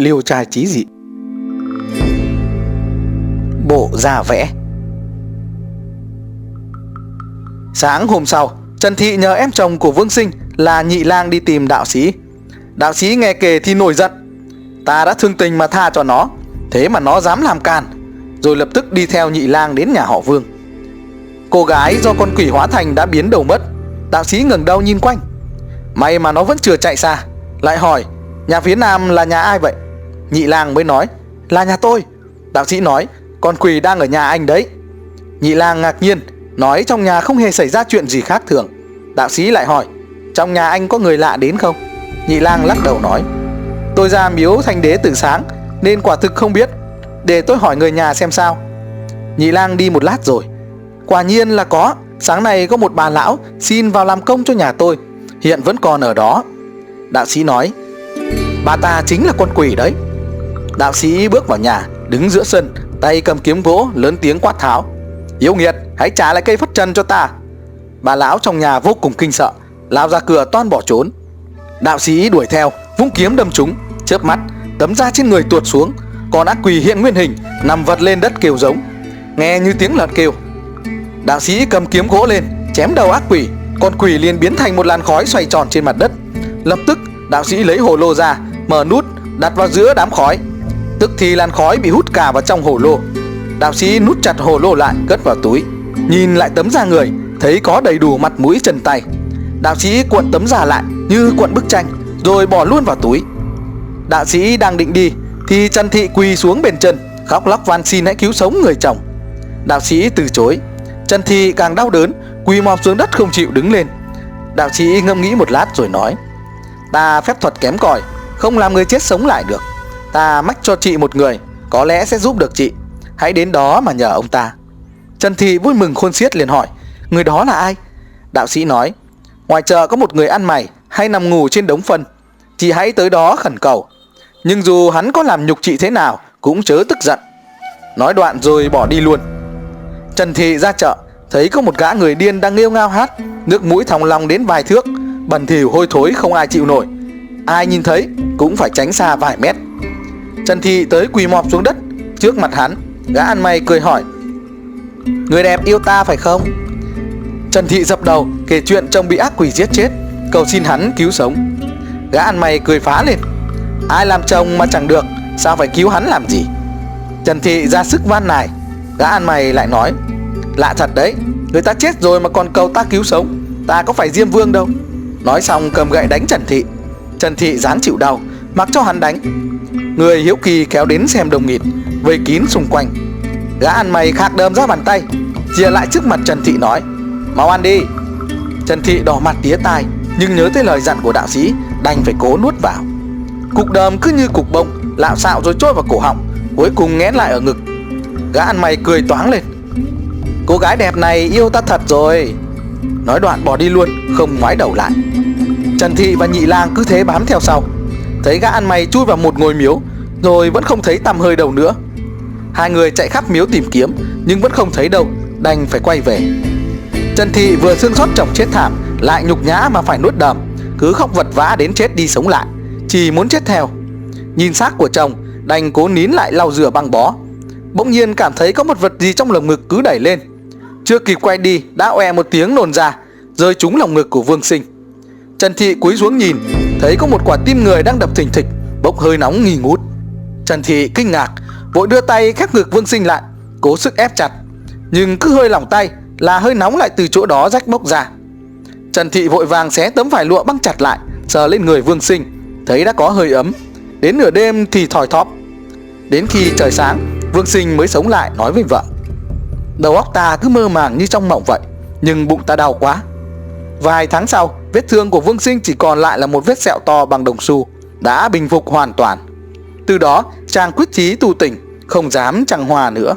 liêu trai trí dị. Bộ ra vẽ. Sáng hôm sau, Trần Thị nhờ em chồng của Vương Sinh là nhị lang đi tìm đạo sĩ. Đạo sĩ nghe kể thì nổi giận. Ta đã thương tình mà tha cho nó, Thế mà nó dám làm can Rồi lập tức đi theo nhị lang đến nhà họ Vương. Cô gái do con quỷ hóa thành đã biến đầu mất, Đạo sĩ ngẩng đầu nhìn quanh. May mà nó vẫn chưa chạy xa, Lại hỏi, Nhà phía nam là nhà ai vậy? Nhị lang mới nói, Là nhà tôi. Đạo sĩ nói, Con quỷ đang ở nhà anh đấy. Nhị lang ngạc nhiên, Nói, trong nhà không hề xảy ra chuyện gì khác thường. Đạo sĩ lại hỏi, Trong nhà anh có người lạ đến không? Nhị lang lắc đầu nói, Tôi ra miếu thanh đế từ sáng, Nên quả thực không biết. Để tôi hỏi người nhà xem sao. Nhị lang đi một lát rồi, Quả nhiên là có. Sáng nay có một bà lão xin vào làm công cho nhà tôi, Hiện vẫn còn ở đó. Đạo sĩ nói, Bà ta chính là con quỷ đấy. Đạo sĩ bước vào nhà, Đứng giữa sân, Tay cầm kiếm gỗ lớn tiếng quát tháo. Yêu nghiệt, hãy trả lại cây phất trần cho ta. Bà lão trong nhà vô cùng kinh sợ, Lao ra cửa toan bỏ trốn. Đạo sĩ đuổi theo, Vung kiếm đâm chúng Chớp mắt, Tấm da trên người tuột xuống, Còn ác quỷ hiện nguyên hình, Nằm vật lên đất kêu giống. Nghe như tiếng lợn kêu. Đạo sĩ cầm kiếm gỗ lên, Chém đầu ác quỷ, Con quỷ liền biến thành một làn khói xoay tròn trên mặt đất. Lập tức, đạo sĩ lấy hồ lô ra, Mở nút, đặt vào giữa đám khói. Tức thì làn khói bị hút cả vào trong hồ lô. Đạo sĩ nút chặt hồ lô lại cất vào túi. Nhìn lại tấm da người, Thấy có đầy đủ mặt mũi chân tay. Đạo sĩ cuộn tấm da lại, như cuộn bức tranh, Rồi bỏ luôn vào túi. Đạo sĩ đang định đi, Thì Trần Thị quỳ xuống bên chân, Khóc lóc van xin hãy cứu sống người chồng. Đạo sĩ từ chối. Trần Thị càng đau đớn, Quỳ mọp xuống đất không chịu đứng lên. Đạo sĩ ngâm nghĩ một lát rồi nói, Ta phép thuật kém cỏi, Không làm người chết sống lại được. Ta mách cho chị một người, Có lẽ sẽ giúp được chị. Hãy đến đó mà nhờ ông ta. Trần Thị vui mừng khôn xiết liền hỏi, Người đó là ai? Đạo sĩ nói, Ngoài chợ có một người ăn mày, Hay nằm ngủ trên đống phân. Chị hãy tới đó khẩn cầu. Nhưng dù hắn có làm nhục chị thế nào, Cũng chớ tức giận. Nói đoạn rồi bỏ đi luôn. Trần Thị ra chợ, Thấy có một gã người điên đang nghêu ngao hát, Nước mũi thòng lòng đến vài thước Bẩn thỉu hôi thối không ai chịu nổi. Ai nhìn thấy cũng phải tránh xa vài mét. Trần Thị tới quỳ mọp xuống đất Trước mặt hắn, Gã ăn mày cười hỏi, Người đẹp yêu ta phải không? Trần Thị dập đầu kể chuyện chồng bị ác quỷ giết chết, Cầu xin hắn cứu sống. Gã ăn mày cười phá lên, Ai làm chồng mà chẳng được, Sao phải cứu hắn làm gì? Trần Thị ra sức van nài, Gã ăn mày lại nói, Lạ thật đấy, Người ta chết rồi mà còn cầu ta cứu sống, Ta có phải Diêm Vương đâu. Nói xong cầm gậy đánh Trần Thị. Trần Thị dáng chịu đau, Mặc cho hắn đánh. Người hiếu kỳ kéo đến xem đồng nghịt Vây kín xung quanh. Gã ăn mày khạc đơm ra bàn tay Chia lại trước mặt Trần Thị nói, Mau ăn đi. Trần Thị đỏ mặt tía tai, Nhưng nhớ tới lời dặn của đạo sĩ, Đành phải cố nuốt vào. Cục đờm cứ như cục bông Lạo xạo rồi trôi vào cổ họng, Cuối cùng nghén lại ở ngực. Gã ăn mày cười toáng lên, Cô gái đẹp này yêu ta thật rồi. Nói đoạn bỏ đi luôn, Không ngoái đầu lại. Trần Thị và Nhị Lang cứ thế bám theo sau. Thấy gã ăn mày chui vào một ngôi miếu rồi vẫn không thấy tăm hơi đâu nữa. Hai người chạy khắp miếu tìm kiếm, Nhưng vẫn không thấy đâu, Đành phải quay về. Trần Thị vừa xương xót chồng chết thảm, Lại nhục nhã mà phải nuốt đờm Cứ khóc vật vã đến chết đi sống lại, Chỉ muốn chết theo. Nhìn xác của chồng, Đành cố nín lại lau rửa băng bó. Bỗng nhiên cảm thấy có một vật gì trong lồng ngực cứ đẩy lên. Chưa kịp quay đi, Đã oe một tiếng nồn ra, Rơi trúng lồng ngực của Vương Sinh. Trần Thị cúi xuống nhìn, Thấy có một quả tim người đang đập thình thịch Bốc hơi nóng nghi ngút. Trần Thị kinh ngạc, Vội đưa tay khép ngực Vương Sinh lại, Cố sức ép chặt. Nhưng cứ hơi lỏng tay Là hơi nóng lại từ chỗ đó rách bốc ra. Trần Thị vội vàng xé tấm vải lụa băng chặt lại, Sờ lên người Vương Sinh, Thấy đã có hơi ấm. Đến nửa đêm thì thòi thóp. Đến khi trời sáng, Vương Sinh mới sống lại, nói với vợ. Đầu óc ta cứ mơ màng như trong mộng vậy, Nhưng bụng ta đau quá. Vài tháng sau, Vết thương của Vương Sinh chỉ còn lại là một vết sẹo to bằng đồng xu, Đã bình phục hoàn toàn. Từ đó chàng quyết chí tu tỉnh Không dám chẳng hòa nữa.